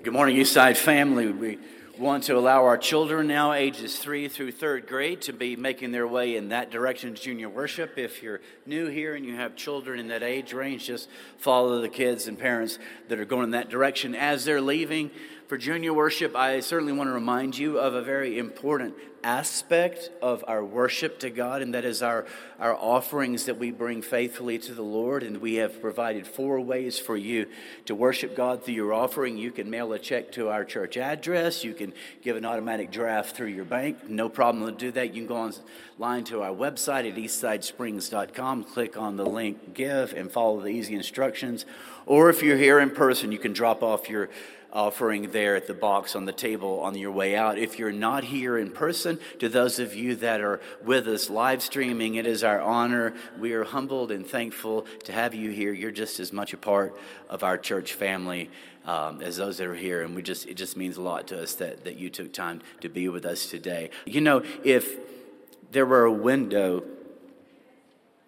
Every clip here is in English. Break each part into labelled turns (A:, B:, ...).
A: Good morning, Eastside family. We want to allow our children now, ages three through third grade, to be making their way in that direction to junior worship. If you're new here and you have children in that age range, just follow the kids and parents that are going in that direction as they're leaving for junior worship, I certainly want to remind you of a very important aspect of our worship to God, and that is our, our offerings that we bring faithfully to the Lord. And we have provided four ways for you to worship God through your offering. You can mail a check to our church address, you can give an automatic draft through your bank. No problem to do that. You can go online to our website at eastsidesprings.com, click on the link Give, and follow the easy instructions. Or if you're here in person, you can drop off your offering there at the box on the table on your way out. If you're not here in person, to those of you that are with us live streaming, it is our honor. We are humbled and thankful to have you here. You're just as much a part of our church family um, as those that are here, and we just it just means a lot to us that that you took time to be with us today. You know, if there were a window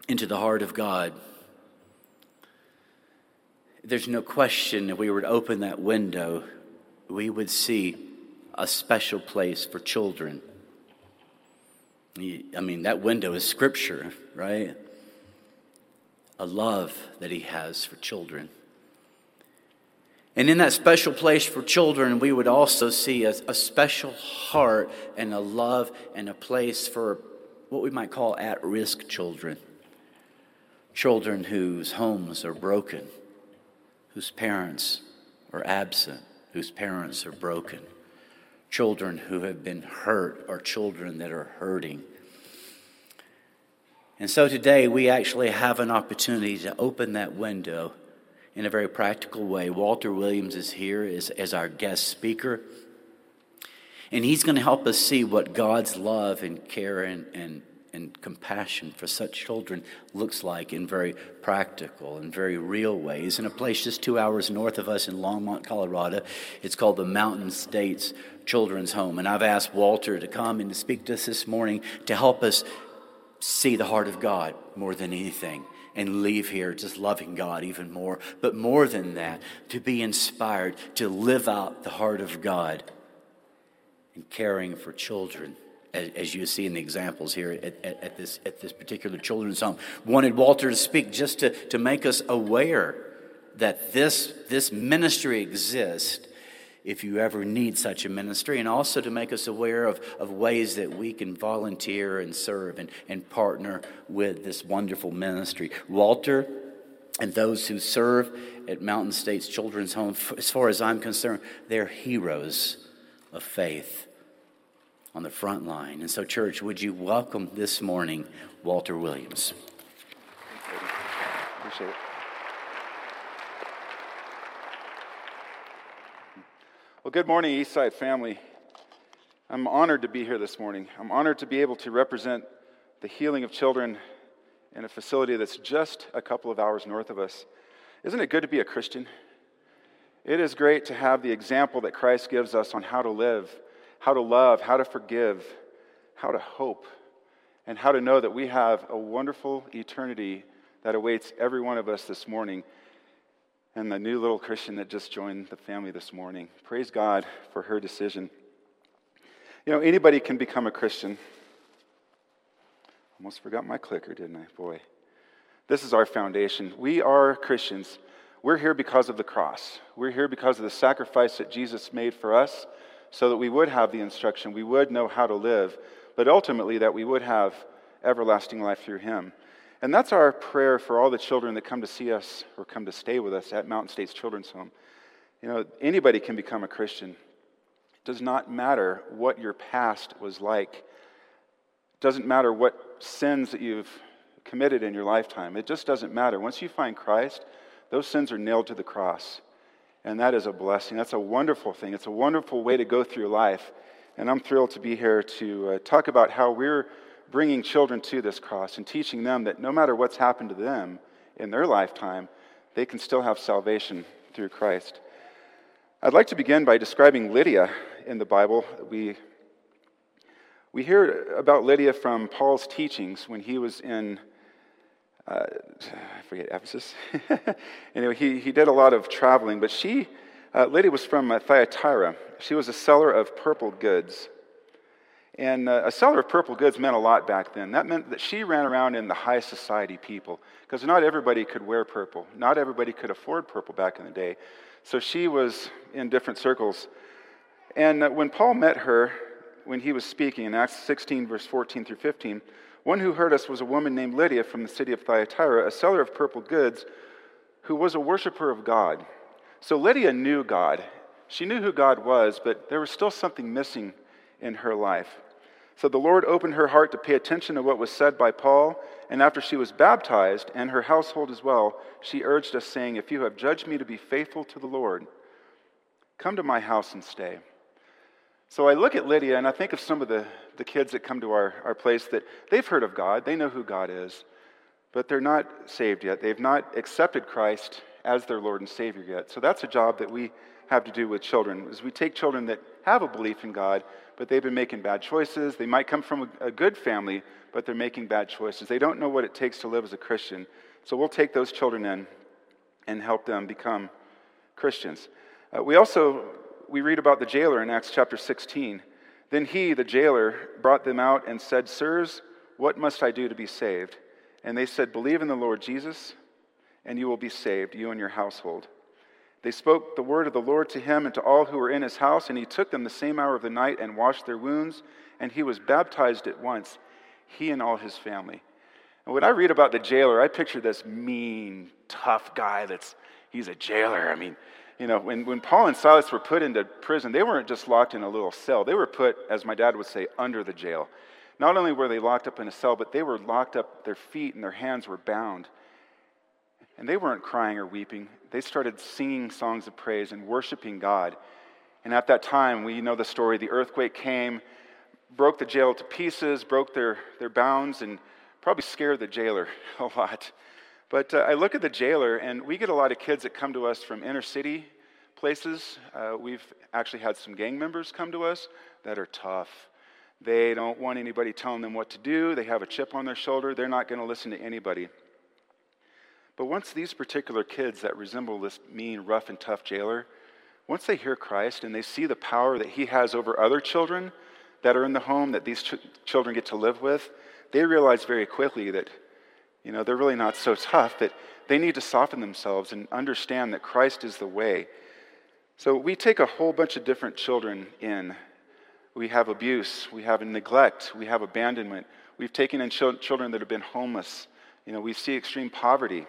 A: into the heart of God there's no question if we were to open that window, we would see a special place for children. I mean, that window is scripture, right? A love that he has for children. And in that special place for children, we would also see a, a, special heart and a love and a place for what we might call at risk children. Children whose homes are broken whose parents are absent, whose parents are broken, children who have been hurt, or children that are hurting. And so today we actually have an opportunity to open that window in a very practical way. Walter Williams is here as, as our guest speaker. And he's going to help us see what God's love and care and, and and compassion for such children looks like in very practical and very real ways. In a place just two hours north of us in Longmont, Colorado, it's called the Mountain States Children's Home. And I've asked Walter to come and to speak to us this morning to help us see the heart of God more than anything and leave here just loving God even more. But more than that, to be inspired to live out the heart of God and caring for children as, as you see in the examples here at, at, at, this, at this particular children's home. Wanted Walter to speak just to, to make us aware that this, this ministry exists if you ever need such a ministry, and also to make us aware of, of ways that we can volunteer and serve and, and partner with this wonderful ministry. Walter and those who serve at Mountain States Children's Home, as far as I'm concerned, they're heroes of faith on the front line. And so, church, would you welcome this morning Walter Williams?
B: Appreciate it. Well, good morning, Eastside family. I'm honored to be here this morning. I'm honored to be able to represent the healing of children in a facility that's just a couple of hours north of us. Isn't it good to be a Christian? It is great to have the example that Christ gives us on how to live how to love, how to forgive, how to hope, and how to know that we have a wonderful eternity that awaits every one of us this morning. And the new little Christian that just joined the family this morning. Praise God for her decision. You know, anybody can become a Christian. Almost forgot my clicker, didn't I? Boy. This is our foundation. We are Christians. We're here because of the cross. We're here because of the sacrifice that Jesus made for us so that we would have the instruction, we would know how to live, but ultimately that we would have everlasting life through Him. And that's our prayer for all the children that come to see us or come to stay with us at Mountain States Children's Home. You know, anybody can become a Christian. It does not matter what your past was like. It doesn't matter what sins that you've committed in your lifetime. It just doesn't matter. Once you find Christ, those sins are nailed to the cross. And that is a blessing. That's a wonderful thing. It's a wonderful way to go through life. And I'm thrilled to be here to uh, talk about how we're bringing children to this cross and teaching them that no matter what's happened to them in their lifetime, they can still have salvation through Christ. I'd like to begin by describing Lydia in the Bible. We, we hear about Lydia from Paul's teachings when he was in uh, I forget Ephesus. anyway, he, he did a lot of traveling, but she Uh, Lydia was from uh, Thyatira. She was a seller of purple goods. And uh, a seller of purple goods meant a lot back then. That meant that she ran around in the high society people, because not everybody could wear purple. Not everybody could afford purple back in the day. So she was in different circles. And uh, when Paul met her, when he was speaking in Acts 16, verse 14 through 15, one who heard us was a woman named Lydia from the city of Thyatira, a seller of purple goods, who was a worshiper of God. So Lydia knew God. She knew who God was, but there was still something missing in her life. So the Lord opened her heart to pay attention to what was said by Paul, and after she was baptized, and her household as well, she urged us, saying, If you have judged me to be faithful to the Lord, come to my house and stay. So I look at Lydia and I think of some of the, the kids that come to our, our place that they've heard of God, they know who God is, but they're not saved yet. They've not accepted Christ as their Lord and Savior yet. So that's a job that we have to do with children, is we take children that have a belief in God, but they've been making bad choices. They might come from a, a good family, but they're making bad choices. They don't know what it takes to live as a Christian. So we'll take those children in and help them become Christians. Uh, we also we read about the jailer in Acts chapter 16. Then he, the jailer, brought them out and said, Sirs, what must I do to be saved? And they said, Believe in the Lord Jesus, and you will be saved, you and your household. They spoke the word of the Lord to him and to all who were in his house, and he took them the same hour of the night and washed their wounds, and he was baptized at once, he and all his family. And when I read about the jailer, I picture this mean, tough guy that's, he's a jailer. I mean, you know, when, when Paul and Silas were put into prison, they weren't just locked in a little cell. They were put, as my dad would say, under the jail. Not only were they locked up in a cell, but they were locked up, their feet and their hands were bound. And they weren't crying or weeping. They started singing songs of praise and worshiping God. And at that time, we know the story the earthquake came, broke the jail to pieces, broke their, their bounds, and probably scared the jailer a lot. But uh, I look at the jailer, and we get a lot of kids that come to us from inner city places. Uh, we've actually had some gang members come to us that are tough. They don't want anybody telling them what to do. They have a chip on their shoulder. They're not going to listen to anybody. But once these particular kids that resemble this mean, rough, and tough jailer, once they hear Christ and they see the power that he has over other children that are in the home that these ch- children get to live with, they realize very quickly that you know, they're really not so tough that they need to soften themselves and understand that Christ is the way. So we take a whole bunch of different children in. We have abuse, we have neglect, we have abandonment. We've taken in children that have been homeless. You know, we see extreme poverty.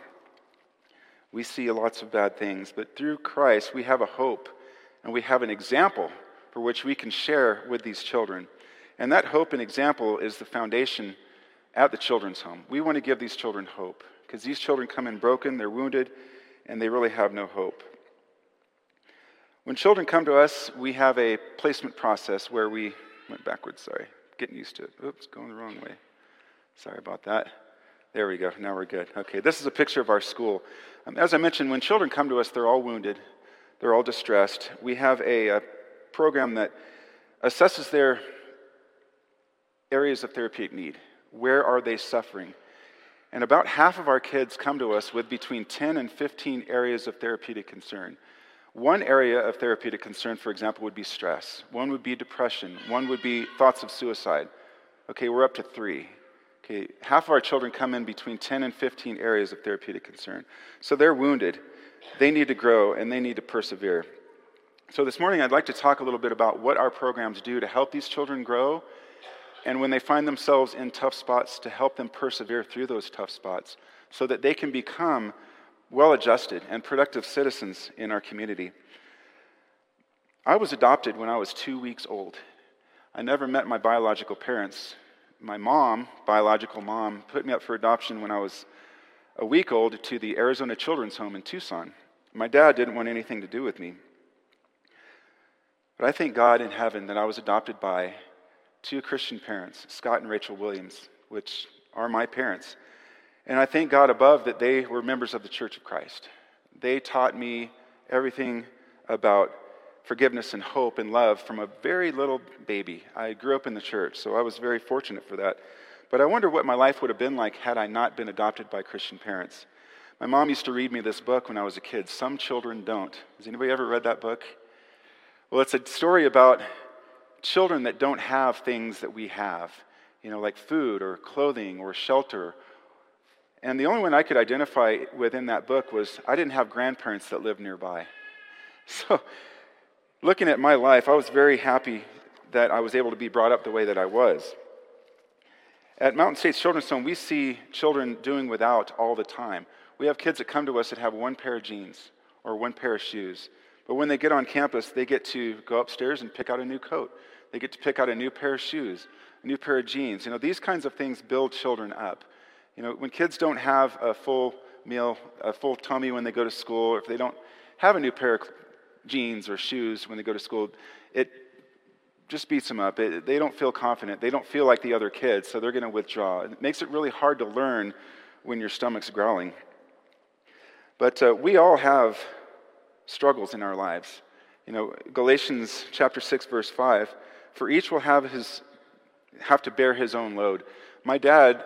B: We see lots of bad things, but through Christ we have a hope and we have an example for which we can share with these children. And that hope and example is the foundation at the children's home. We want to give these children hope because these children come in broken, they're wounded, and they really have no hope. When children come to us, we have a placement process where we went backwards, sorry, getting used to it. Oops, going the wrong way. Sorry about that. There we go. Now we're good. Okay, this is a picture of our school. Um, as I mentioned, when children come to us, they're all wounded, they're all distressed. We have a, a program that assesses their areas of therapeutic need. Where are they suffering? And about half of our kids come to us with between 10 and 15 areas of therapeutic concern. One area of therapeutic concern, for example, would be stress. One would be depression. One would be thoughts of suicide. Okay, we're up to three. Okay, half of our children come in between 10 and 15 areas of therapeutic concern. So they're wounded. They need to grow and they need to persevere. So this morning, I'd like to talk a little bit about what our programs do to help these children grow and when they find themselves in tough spots, to help them persevere through those tough spots so that they can become well adjusted and productive citizens in our community. I was adopted when I was two weeks old. I never met my biological parents. My mom, biological mom, put me up for adoption when I was a week old to the Arizona Children's Home in Tucson. My dad didn't want anything to do with me. But I thank God in heaven that I was adopted by two Christian parents, Scott and Rachel Williams, which are my parents. And I thank God above that they were members of the Church of Christ. They taught me everything about forgiveness and hope and love from a very little baby. I grew up in the church, so I was very fortunate for that. But I wonder what my life would have been like had I not been adopted by Christian parents. My mom used to read me this book when I was a kid, Some Children Don't. Has anybody ever read that book? Well, it's a story about children that don't have things that we have, you know, like food or clothing or shelter. And the only one I could identify within that book was I didn't have grandparents that lived nearby. So, looking at my life, I was very happy that I was able to be brought up the way that I was. At Mountain States Children's Home, we see children doing without all the time. We have kids that come to us that have one pair of jeans or one pair of shoes. But when they get on campus, they get to go upstairs and pick out a new coat. They get to pick out a new pair of shoes, a new pair of jeans. You know, these kinds of things build children up. You know, when kids don't have a full meal, a full tummy when they go to school, or if they don't have a new pair of jeans or shoes when they go to school, it just beats them up. It, they don't feel confident. They don't feel like the other kids, so they're going to withdraw. It makes it really hard to learn when your stomach's growling. But uh, we all have struggles in our lives. You know, Galatians chapter 6, verse 5 for each will have, his, have to bear his own load. My dad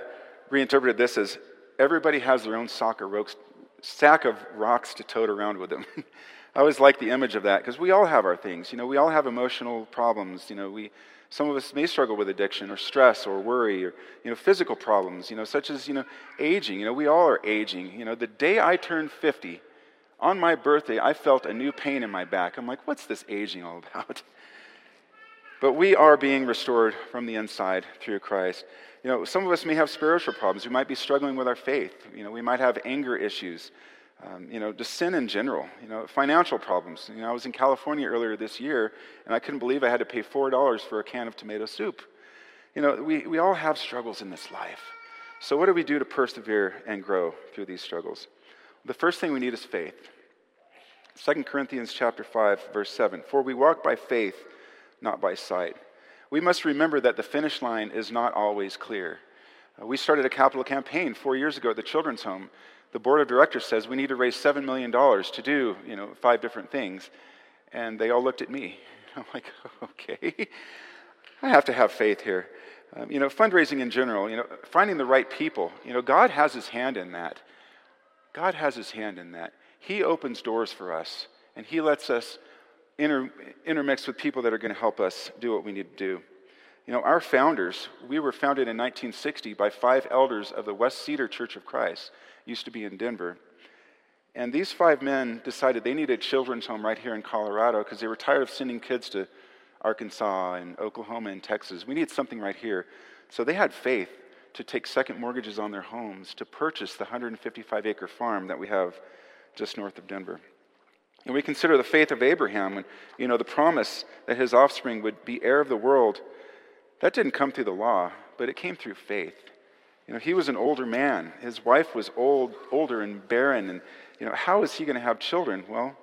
B: reinterpreted this as everybody has their own rocks, sack of rocks to tote around with them. I always like the image of that because we all have our things. You know, we all have emotional problems. You know, we, some of us may struggle with addiction or stress or worry or, you know, physical problems, you know, such as, you know, aging. You know, we all are aging. You know, the day I turned 50, on my birthday, I felt a new pain in my back. I'm like, what's this aging all about? But we are being restored from the inside through Christ. You know, some of us may have spiritual problems. We might be struggling with our faith. You know, we might have anger issues. Um, you know, just sin in general, you know, financial problems. You know, I was in California earlier this year, and I couldn't believe I had to pay $4 for a can of tomato soup. You know, we, we all have struggles in this life. So, what do we do to persevere and grow through these struggles? The first thing we need is faith. 2 Corinthians chapter 5, verse 7. For we walk by faith, not by sight. We must remember that the finish line is not always clear. Uh, we started a capital campaign four years ago at the children's home the board of directors says we need to raise $7 million to do, you know, five different things. And they all looked at me. I'm like, okay, I have to have faith here. Um, you know, fundraising in general, you know, finding the right people, you know, God has his hand in that. God has his hand in that. He opens doors for us, and he lets us inter- intermix with people that are going to help us do what we need to do. You know, our founders, we were founded in 1960 by five elders of the West Cedar Church of Christ used to be in Denver. And these five men decided they needed a children's home right here in Colorado because they were tired of sending kids to Arkansas and Oklahoma and Texas. We need something right here. So they had faith to take second mortgages on their homes to purchase the 155 acre farm that we have just north of Denver. And we consider the faith of Abraham and you know the promise that his offspring would be heir of the world. That didn't come through the law, but it came through faith. You know, he was an older man. His wife was old, older and barren. And, you know, how is he going to have children? Well,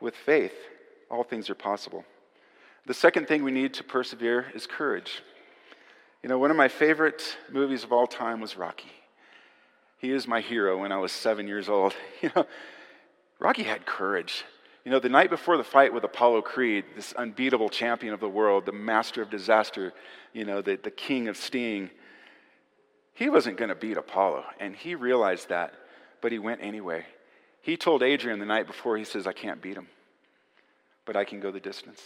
B: with faith, all things are possible. The second thing we need to persevere is courage. You know, one of my favorite movies of all time was Rocky. He is my hero when I was seven years old. You know, Rocky had courage. You know, the night before the fight with Apollo Creed, this unbeatable champion of the world, the master of disaster, you know, the, the king of sting, he wasn't going to beat Apollo, and he realized that, but he went anyway. He told Adrian the night before, he says, I can't beat him, but I can go the distance.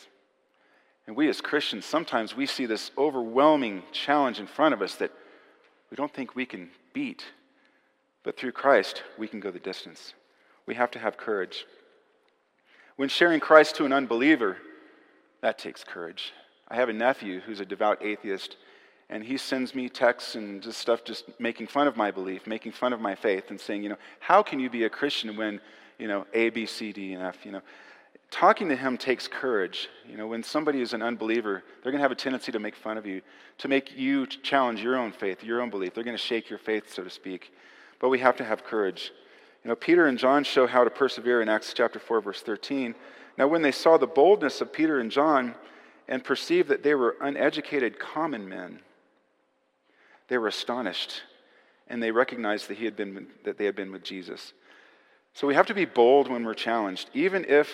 B: And we as Christians, sometimes we see this overwhelming challenge in front of us that we don't think we can beat, but through Christ, we can go the distance. We have to have courage. When sharing Christ to an unbeliever, that takes courage. I have a nephew who's a devout atheist, and he sends me texts and just stuff just making fun of my belief making fun of my faith and saying you know how can you be a christian when you know a b c d and f you know? Talking to him takes courage. You know when somebody is an unbeliever they're going to have a tendency to make fun of you to make you challenge your own faith your own belief. They're going to shake your faith so to speak. But we have to have courage you know peter and john show how to persevere in acts chapter 4 verse 13 now when they saw the boldness of peter and john and perceived that they were uneducated common men they were astonished and they recognized that, he had been, that they had been with Jesus. So we have to be bold when we're challenged, even if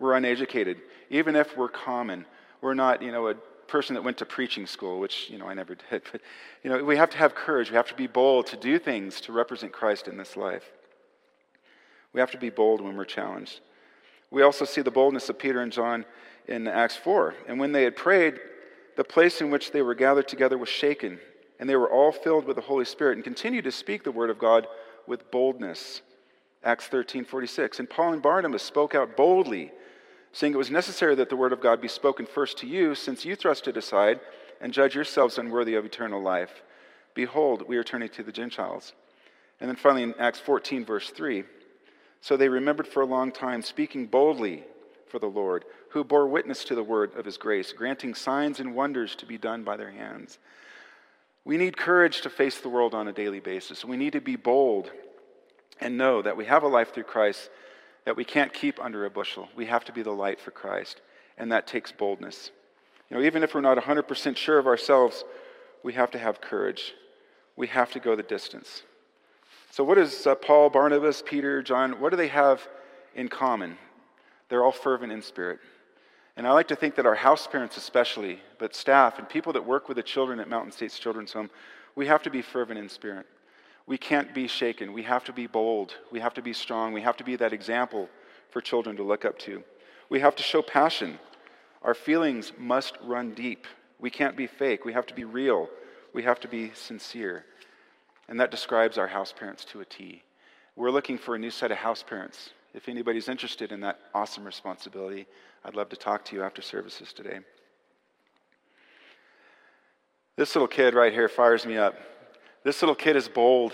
B: we're uneducated, even if we're common. We're not, you know, a person that went to preaching school, which, you know, I never did. But, you know, we have to have courage. We have to be bold to do things to represent Christ in this life. We have to be bold when we're challenged. We also see the boldness of Peter and John in Acts 4. And when they had prayed, the place in which they were gathered together was shaken, and they were all filled with the Holy Spirit and continued to speak the word of God with boldness. Acts 13 46. And Paul and Barnabas spoke out boldly, saying it was necessary that the word of God be spoken first to you, since you thrust it aside and judge yourselves unworthy of eternal life. Behold, we are turning to the Gentiles. And then finally in Acts 14, verse 3 So they remembered for a long time, speaking boldly for the Lord, who bore witness to the word of his grace, granting signs and wonders to be done by their hands. We need courage to face the world on a daily basis. We need to be bold and know that we have a life through Christ that we can't keep under a bushel. We have to be the light for Christ, and that takes boldness. You know, even if we're not 100% sure of ourselves, we have to have courage. We have to go the distance. So, what does uh, Paul, Barnabas, Peter, John, what do they have in common? They're all fervent in spirit. And I like to think that our house parents, especially, but staff and people that work with the children at Mountain States Children's Home, we have to be fervent in spirit. We can't be shaken. We have to be bold. We have to be strong. We have to be that example for children to look up to. We have to show passion. Our feelings must run deep. We can't be fake. We have to be real. We have to be sincere. And that describes our house parents to a T. We're looking for a new set of house parents. If anybody's interested in that awesome responsibility, I'd love to talk to you after services today. This little kid right here fires me up. This little kid is bold.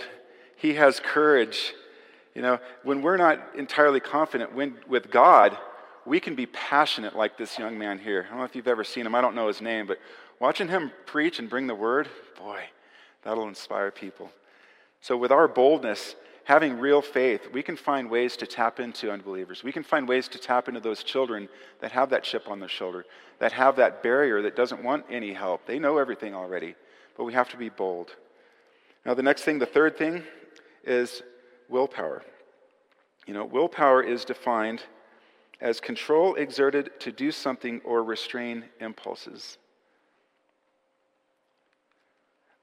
B: He has courage. You know, when we're not entirely confident when, with God, we can be passionate like this young man here. I don't know if you've ever seen him, I don't know his name, but watching him preach and bring the word, boy, that'll inspire people. So, with our boldness, having real faith, we can find ways to tap into unbelievers. We can find ways to tap into those children that have that chip on their shoulder, that have that barrier that doesn't want any help. They know everything already, but we have to be bold. Now, the next thing, the third thing, is willpower. You know, willpower is defined as control exerted to do something or restrain impulses.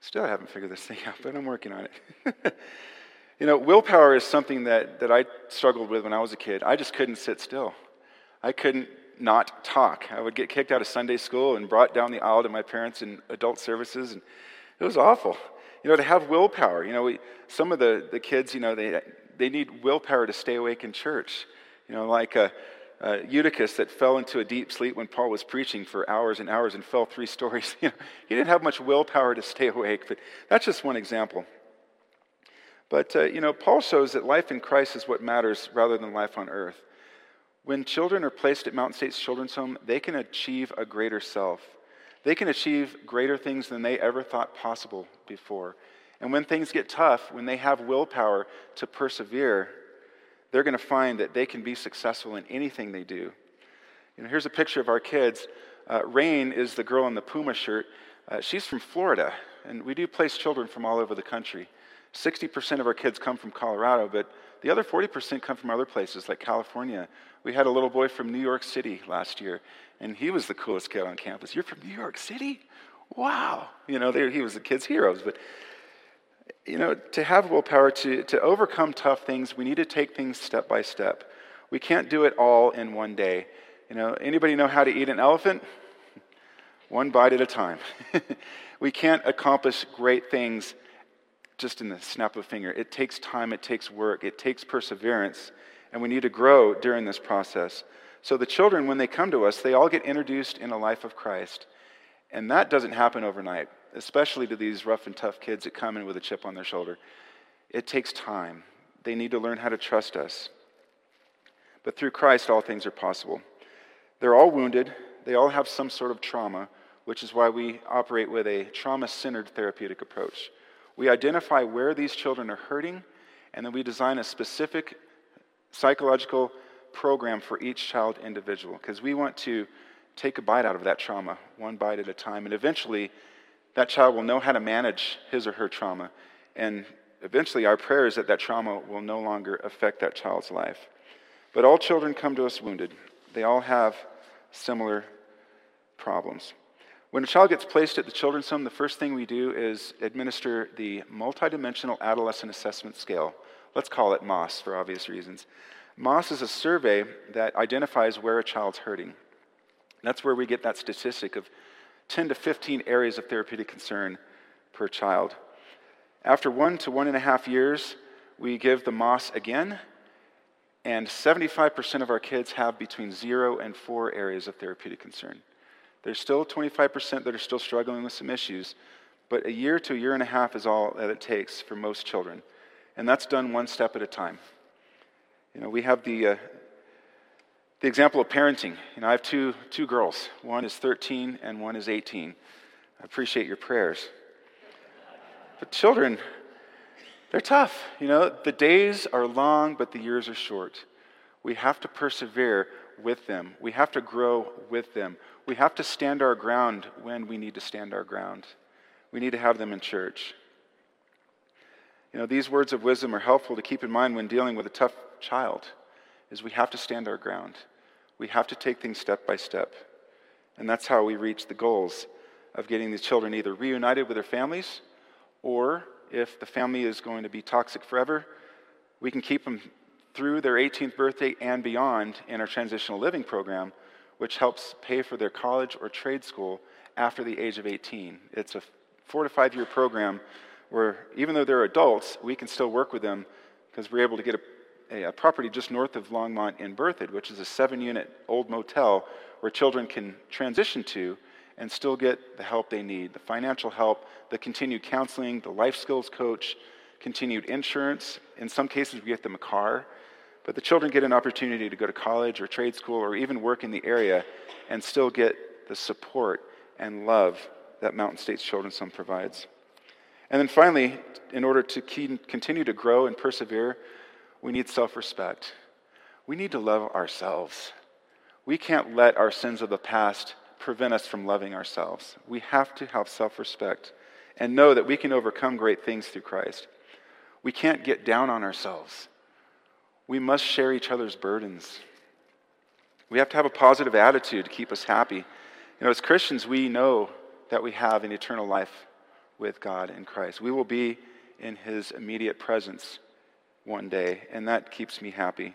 B: Still I haven't figured this thing out, but I'm working on it. you know, willpower is something that, that I struggled with when I was a kid. I just couldn't sit still. I couldn't not talk. I would get kicked out of Sunday school and brought down the aisle to my parents in adult services, and it was awful. You know, to have willpower. You know, we, some of the, the kids, you know, they, they need willpower to stay awake in church. You know, like uh, uh, Eutychus that fell into a deep sleep when Paul was preaching for hours and hours and fell three stories. You know, he didn't have much willpower to stay awake, but that's just one example. But, uh, you know, Paul shows that life in Christ is what matters rather than life on earth. When children are placed at Mountain States Children's Home, they can achieve a greater self. They can achieve greater things than they ever thought possible before. And when things get tough, when they have willpower to persevere, they're going to find that they can be successful in anything they do. You know, here's a picture of our kids. Uh, Rain is the girl in the Puma shirt. Uh, she's from Florida, and we do place children from all over the country. 60% of our kids come from Colorado, but the other 40% come from other places like California. We had a little boy from New York City last year, and he was the coolest kid on campus. You're from New York City? Wow. You know, he was the kids' heroes. But you know, to have willpower to, to overcome tough things, we need to take things step by step. We can't do it all in one day. You know, anybody know how to eat an elephant? One bite at a time. we can't accomplish great things just in the snap of a finger. It takes time, it takes work, it takes perseverance, and we need to grow during this process. So the children, when they come to us, they all get introduced in a life of Christ. And that doesn't happen overnight especially to these rough and tough kids that come in with a chip on their shoulder. It takes time. They need to learn how to trust us. But through Christ, all things are possible. They're all wounded, they all have some sort of trauma, which is why we operate with a trauma centered therapeutic approach. We identify where these children are hurting, and then we design a specific psychological program for each child individual because we want to take a bite out of that trauma, one bite at a time, and eventually that child will know how to manage his or her trauma. And eventually, our prayer is that that trauma will no longer affect that child's life. But all children come to us wounded, they all have similar problems. When a child gets placed at the children's home, the first thing we do is administer the multidimensional adolescent assessment scale. Let's call it MOS for obvious reasons. MOS is a survey that identifies where a child's hurting. That's where we get that statistic of 10 to 15 areas of therapeutic concern per child. After one to one and a half years, we give the MOS again, and 75% of our kids have between zero and four areas of therapeutic concern. There's still 25% that are still struggling with some issues, but a year to a year and a half is all that it takes for most children. And that's done one step at a time. You know, we have the, uh, the example of parenting. You know, I have two, two girls. One is 13 and one is 18. I appreciate your prayers. But children, they're tough. You know, the days are long, but the years are short. We have to persevere with them. We have to grow with them. We have to stand our ground when we need to stand our ground. We need to have them in church. You know, these words of wisdom are helpful to keep in mind when dealing with a tough child is we have to stand our ground. We have to take things step by step. And that's how we reach the goals of getting these children either reunited with their families or if the family is going to be toxic forever, we can keep them through their 18th birthday and beyond in our transitional living program, which helps pay for their college or trade school after the age of 18. It's a four to five year program where even though they're adults, we can still work with them because we're able to get a, a, a, property just north of Longmont in Berthoud, which is a seven unit old motel where children can transition to and still get the help they need the financial help, the continued counseling, the life skills coach, continued insurance. In some cases, we get them a car. But the children get an opportunity to go to college or trade school or even work in the area and still get the support and love that Mountain States Children's Home provides. And then finally, in order to continue to grow and persevere, we need self respect. We need to love ourselves. We can't let our sins of the past prevent us from loving ourselves. We have to have self respect and know that we can overcome great things through Christ. We can't get down on ourselves. We must share each other's burdens. We have to have a positive attitude to keep us happy. You know, as Christians, we know that we have an eternal life with God in Christ. We will be in His immediate presence one day, and that keeps me happy.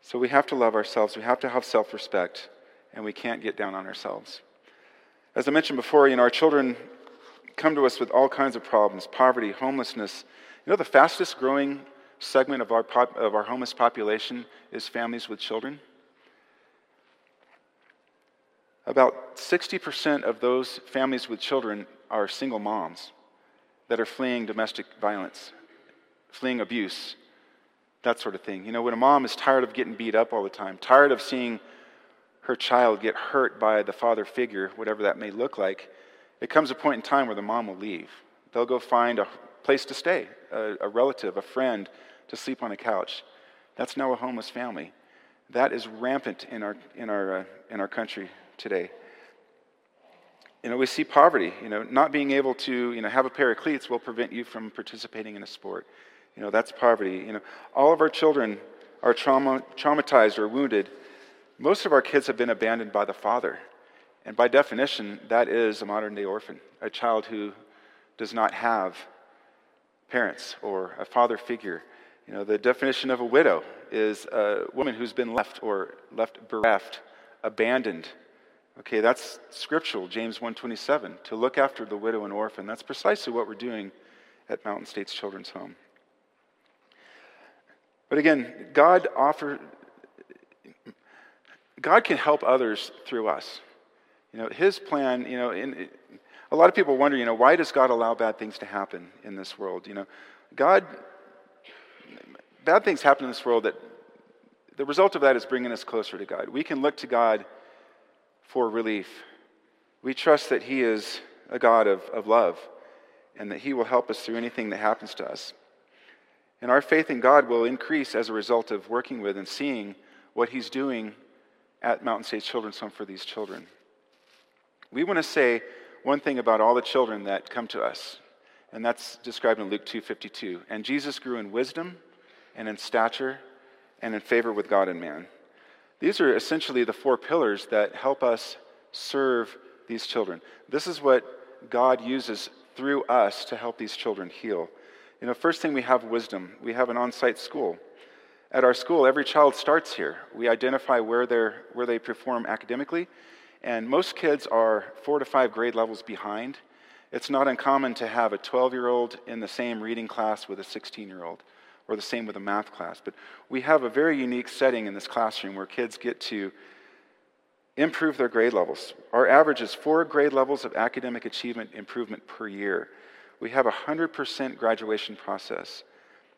B: So we have to love ourselves, we have to have self respect, and we can't get down on ourselves. As I mentioned before, you know, our children come to us with all kinds of problems poverty, homelessness. You know, the fastest growing segment of our, pop, of our homeless population is families with children. About 60% of those families with children are single moms that are fleeing domestic violence, fleeing abuse, that sort of thing. You know, when a mom is tired of getting beat up all the time, tired of seeing her child get hurt by the father figure, whatever that may look like, it comes a point in time where the mom will leave. They'll go find a place to stay, a, a relative, a friend to sleep on a couch. That's now a homeless family. That is rampant in our, in our, uh, in our country today. You know, we see poverty. You know, not being able to, you know, have a pair of cleats will prevent you from participating in a sport. You know, that's poverty. You know, all of our children are trauma, traumatized or wounded. Most of our kids have been abandoned by the father. And by definition, that is a modern day orphan, a child who does not have parents or a father figure. You know, the definition of a widow is a woman who's been left or left bereft, abandoned Okay, that's scriptural, James 1:27, to look after the widow and orphan. That's precisely what we're doing at Mountain States Children's Home. But again, God offer God can help others through us. You know, his plan, you know, in, a lot of people wonder, you know, why does God allow bad things to happen in this world? You know, God bad things happen in this world that the result of that is bringing us closer to God. We can look to God for relief. We trust that He is a God of, of love and that He will help us through anything that happens to us. And our faith in God will increase as a result of working with and seeing what He's doing at Mountain State Children's Home for these children. We want to say one thing about all the children that come to us, and that's described in Luke 2:52. And Jesus grew in wisdom and in stature and in favor with God and man. These are essentially the four pillars that help us serve these children. This is what God uses through us to help these children heal. You know, first thing we have wisdom. We have an on site school. At our school, every child starts here. We identify where, they're, where they perform academically, and most kids are four to five grade levels behind. It's not uncommon to have a 12 year old in the same reading class with a 16 year old, or the same with a math class. But we have a very unique setting in this classroom where kids get to improve their grade levels. Our average is four grade levels of academic achievement improvement per year. We have a 100% graduation process,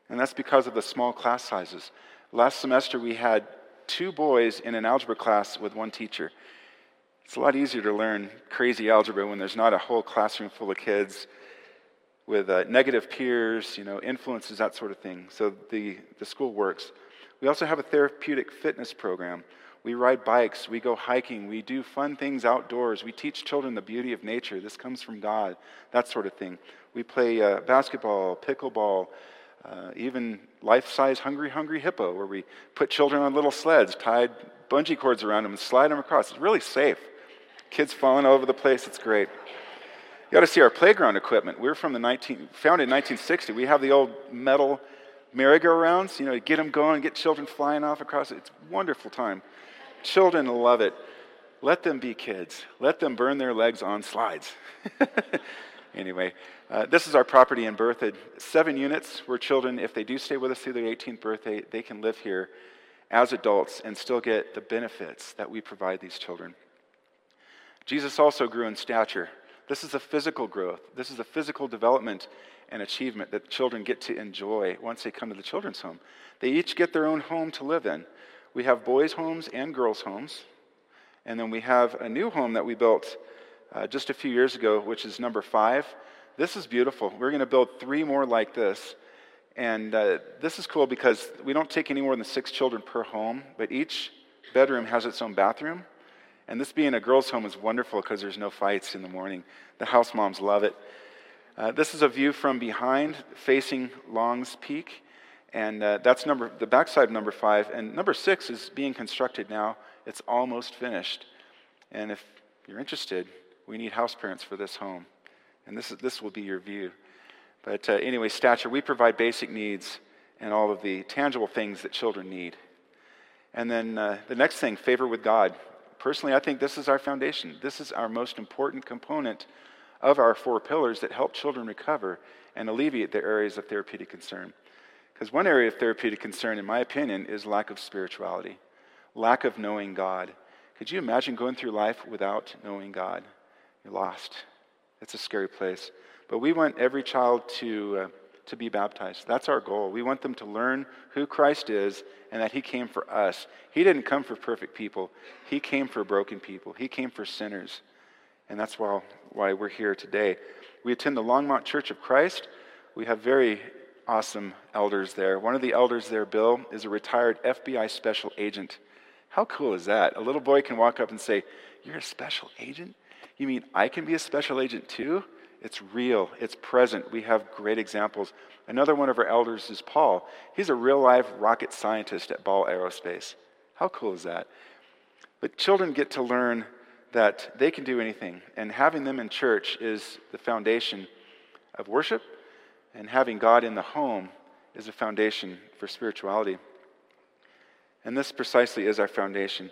B: and that's because of the small class sizes. Last semester, we had two boys in an algebra class with one teacher. It's a lot easier to learn crazy algebra when there's not a whole classroom full of kids with uh, negative peers, you know, influences, that sort of thing. So the, the school works. We also have a therapeutic fitness program. We ride bikes, we go hiking, we do fun things outdoors, we teach children the beauty of nature. This comes from God, that sort of thing. We play uh, basketball, pickleball, uh, even life size Hungry Hungry Hippo, where we put children on little sleds, tied bungee cords around them, and slide them across. It's really safe. Kids falling all over the place, it's great. You got to see our playground equipment. We're from the 19, founded in 1960. We have the old metal merry-go-rounds, you know, get them going, get children flying off across it. It's a wonderful time. Children love it. Let them be kids. Let them burn their legs on slides. anyway, uh, this is our property in Berthoud. Seven units where children, if they do stay with us through their 18th birthday, they can live here as adults and still get the benefits that we provide these children. Jesus also grew in stature. This is a physical growth. This is a physical development and achievement that children get to enjoy once they come to the children's home. They each get their own home to live in. We have boys' homes and girls' homes. And then we have a new home that we built uh, just a few years ago, which is number five. This is beautiful. We're going to build three more like this. And uh, this is cool because we don't take any more than six children per home, but each bedroom has its own bathroom. And this being a girls' home is wonderful because there's no fights in the morning. The house moms love it. Uh, this is a view from behind facing Longs Peak. And uh, that's number, the backside number five. And number six is being constructed now. It's almost finished. And if you're interested, we need house parents for this home. And this, is, this will be your view. But uh, anyway, stature, we provide basic needs and all of the tangible things that children need. And then uh, the next thing, favor with God. Personally, I think this is our foundation. This is our most important component of our four pillars that help children recover and alleviate their areas of therapeutic concern. Because one area of therapeutic concern, in my opinion, is lack of spirituality, lack of knowing God. Could you imagine going through life without knowing God? You're lost. It's a scary place. But we want every child to, uh, to be baptized. That's our goal. We want them to learn who Christ is and that He came for us. He didn't come for perfect people, He came for broken people, He came for sinners. And that's why, why we're here today. We attend the Longmont Church of Christ. We have very awesome elders there. One of the elders there, Bill, is a retired FBI special agent. How cool is that? A little boy can walk up and say, You're a special agent? You mean I can be a special agent too? It's real, it's present. We have great examples. Another one of our elders is Paul. He's a real life rocket scientist at Ball Aerospace. How cool is that? But children get to learn that they can do anything, and having them in church is the foundation of worship and having God in the home is a foundation for spirituality. And this precisely is our foundation.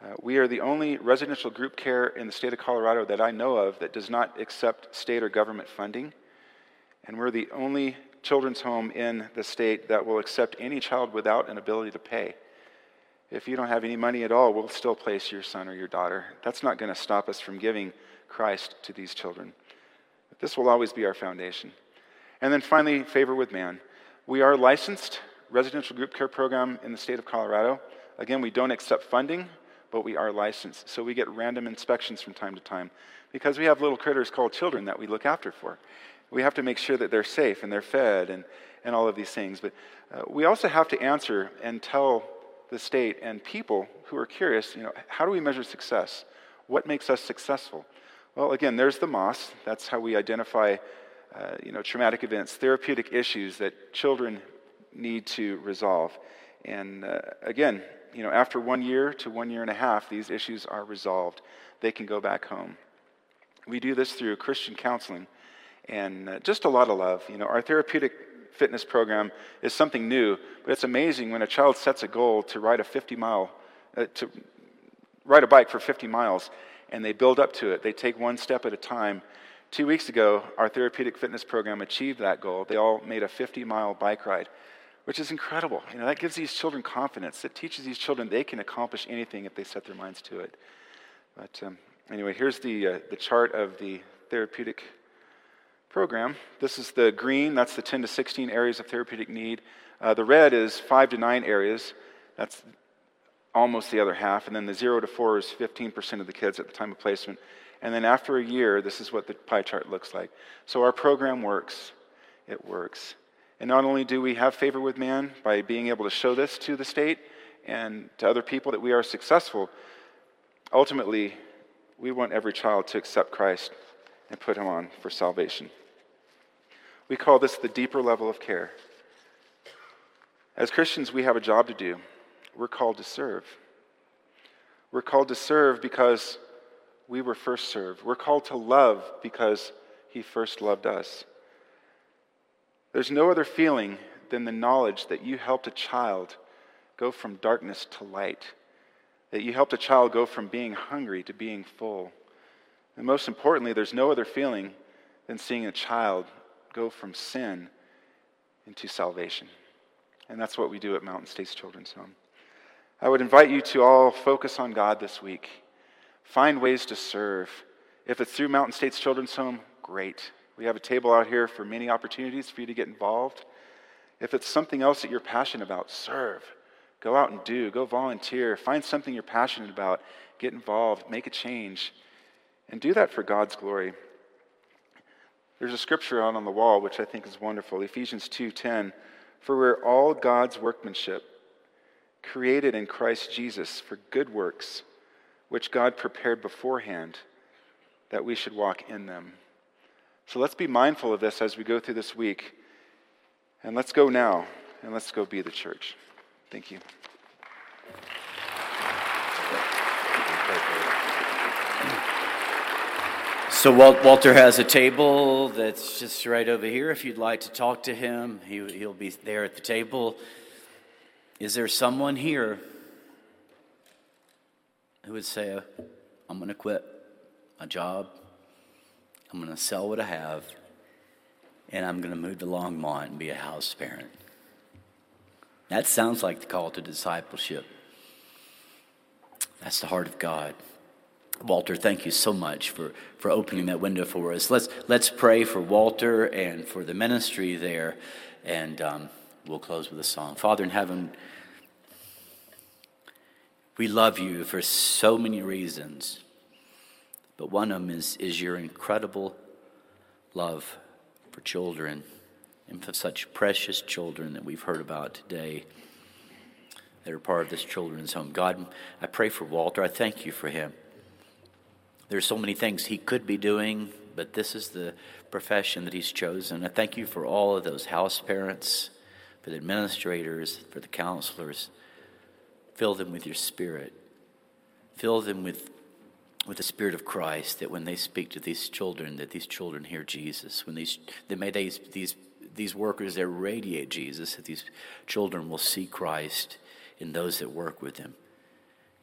B: Uh, we are the only residential group care in the state of Colorado that I know of that does not accept state or government funding. And we're the only children's home in the state that will accept any child without an ability to pay. If you don't have any money at all, we'll still place your son or your daughter. That's not going to stop us from giving Christ to these children. But this will always be our foundation. And then finally, favor with man. We are licensed residential group care program in the state of Colorado. Again, we don't accept funding, but we are licensed. So we get random inspections from time to time because we have little critters called children that we look after for. We have to make sure that they're safe and they're fed and, and all of these things. But uh, we also have to answer and tell the state and people who are curious, you know, how do we measure success? What makes us successful? Well, again, there's the MOS. That's how we identify uh, you know, traumatic events, therapeutic issues that children need to resolve. And uh, again, you know, after one year to one year and a half, these issues are resolved. They can go back home. We do this through Christian counseling and uh, just a lot of love. You know, our therapeutic fitness program is something new, but it's amazing when a child sets a goal to ride a 50 mile, uh, to ride a bike for 50 miles, and they build up to it. They take one step at a time. Two weeks ago, our therapeutic fitness program achieved that goal. They all made a 50 mile bike ride, which is incredible. You know, that gives these children confidence. It teaches these children they can accomplish anything if they set their minds to it. But um, anyway, here's the, uh, the chart of the therapeutic program. This is the green, that's the 10 to 16 areas of therapeutic need. Uh, the red is 5 to 9 areas, that's almost the other half. And then the 0 to 4 is 15% of the kids at the time of placement. And then after a year, this is what the pie chart looks like. So our program works. It works. And not only do we have favor with man by being able to show this to the state and to other people that we are successful, ultimately, we want every child to accept Christ and put him on for salvation. We call this the deeper level of care. As Christians, we have a job to do. We're called to serve. We're called to serve because we were first served. We're called to love because he first loved us. There's no other feeling than the knowledge that you helped a child go from darkness to light, that you helped a child go from being hungry to being full. And most importantly, there's no other feeling than seeing a child go from sin into salvation. And that's what we do at Mountain States Children's Home. I would invite you to all focus on God this week. Find ways to serve. If it's through Mountain States Children's Home, great. We have a table out here for many opportunities for you to get involved. If it's something else that you're passionate about, serve. Go out and do. Go volunteer. Find something you're passionate about. Get involved. Make a change. And do that for God's glory. There's a scripture out on the wall which I think is wonderful. Ephesians 2:10, "For we're all God's workmanship, created in Christ Jesus for good works, which God prepared beforehand that we should walk in them." So let's be mindful of this as we go through this week. And let's go now and let's go be the church. Thank you.
A: So Walter has a table that's just right over here. If you'd like to talk to him, he, he'll be there at the table. Is there someone here who would say, I'm going to quit my job, I'm going to sell what I have, and I'm going to move to Longmont and be a house parent? That sounds like the call to discipleship. That's the heart of God. Walter, thank you so much for, for opening that window for us. Let's, let's pray for Walter and for the ministry there, and um, we'll close with a song. Father in heaven, we love you for so many reasons, but one of them is, is your incredible love for children and for such precious children that we've heard about today that are part of this children's home. God, I pray for Walter. I thank you for him. There's so many things he could be doing, but this is the profession that he's chosen. I thank you for all of those house parents, for the administrators, for the counselors. Fill them with your spirit. Fill them with, with the spirit of Christ, that when they speak to these children, that these children hear Jesus. When these, that may they, these, these workers that radiate Jesus, that these children will see Christ in those that work with them.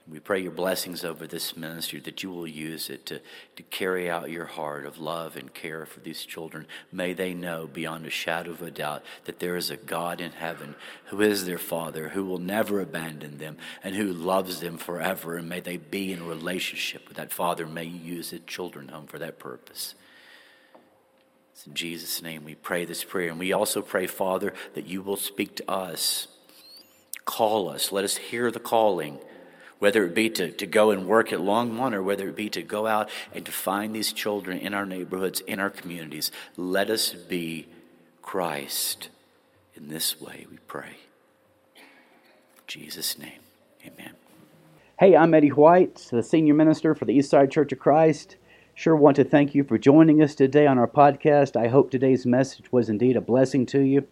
A: We pray your blessings over this ministry, that you will use it to, to carry out your heart of love and care for these children. May they know beyond a shadow of a doubt that there is a God in heaven who is their Father, who will never abandon them, and who loves them forever. And may they be in relationship with that Father. May you use the children home for that purpose. It's in Jesus' name we pray this prayer. And we also pray, Father, that you will speak to us. Call us. Let us hear the calling whether it be to, to go and work at Longmont or whether it be to go out and to find these children in our neighborhoods, in our communities. Let us be Christ. In this way we pray. In Jesus' name, amen.
C: Hey, I'm Eddie White, the senior minister for the Eastside Church of Christ. Sure want to thank you for joining us today on our podcast. I hope today's message was indeed a blessing to you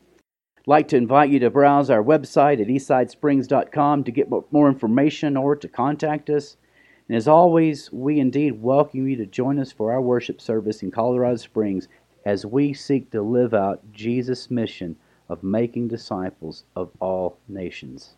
C: like to invite you to browse our website at eastsidesprings.com to get more information or to contact us. And as always, we indeed welcome you to join us for our worship service in Colorado Springs as we seek to live out Jesus' mission
A: of making disciples of all nations.